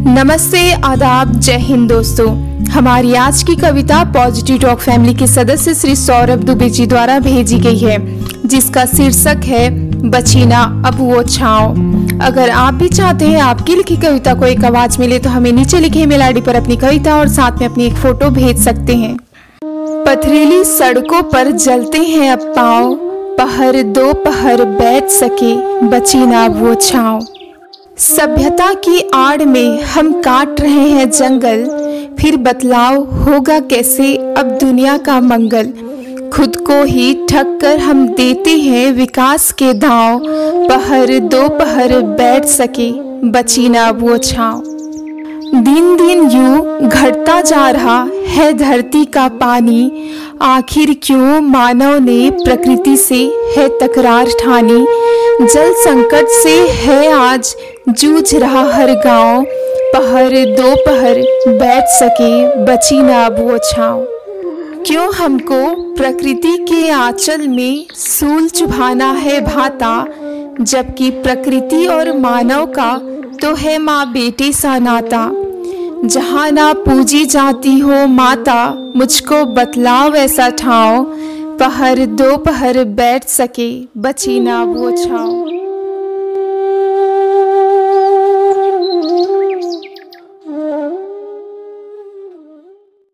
नमस्ते, आदाब, जय हिंद दोस्तों। हमारी आज की कविता पॉजिटिव टॉक फैमिली के सदस्य श्री सौरभ दुबे जी द्वारा भेजी गई है, जिसका शीर्षक है, बचीना, अब वो छाओ अगर आप भी चाहते हैं आपकी लिखी कविता को एक आवाज़ मिले तो हमें नीचे लिखे मेल आईडी पर अपनी कविता और साथ में अपनी एक फ़ोटो भेज सकते हैं। पथरीली सड़कों पर जलते हैं अब पाओ पहर दो पहर बैठ सके, बचीना, अब वो छाओ सभ्यता की आड़ में हम काट रहे हैं जंगल। फिर बतलाव होगा कैसे? अब दुनिया का मंगल। खुद को ही ठग कर हम देते हैं विकास के दांव। पहर दो पहर बैठ सके, बची ना वो छाव। दिन दिन यूँ घटता जा रहा है धरती का पानी। आखिर क्यों मानव ने प्रकृति से है तकरार ठानी? जल संकट से है आज जूझ रहा हर गाँव, पहर दो पहर बैठ सके, बची ना अब वो छाव। क्यों हमको प्रकृति के आंचल में सूल चुभाना है भाता, जबकि प्रकृति और मानव का तो है माँ बेटे सा नाता। जहाँ ना पूजी जाती हो माता, मुझको बतलाओ ऐसा ठाव, पहर दो पहर बैठ सके, बची ना वो छाओ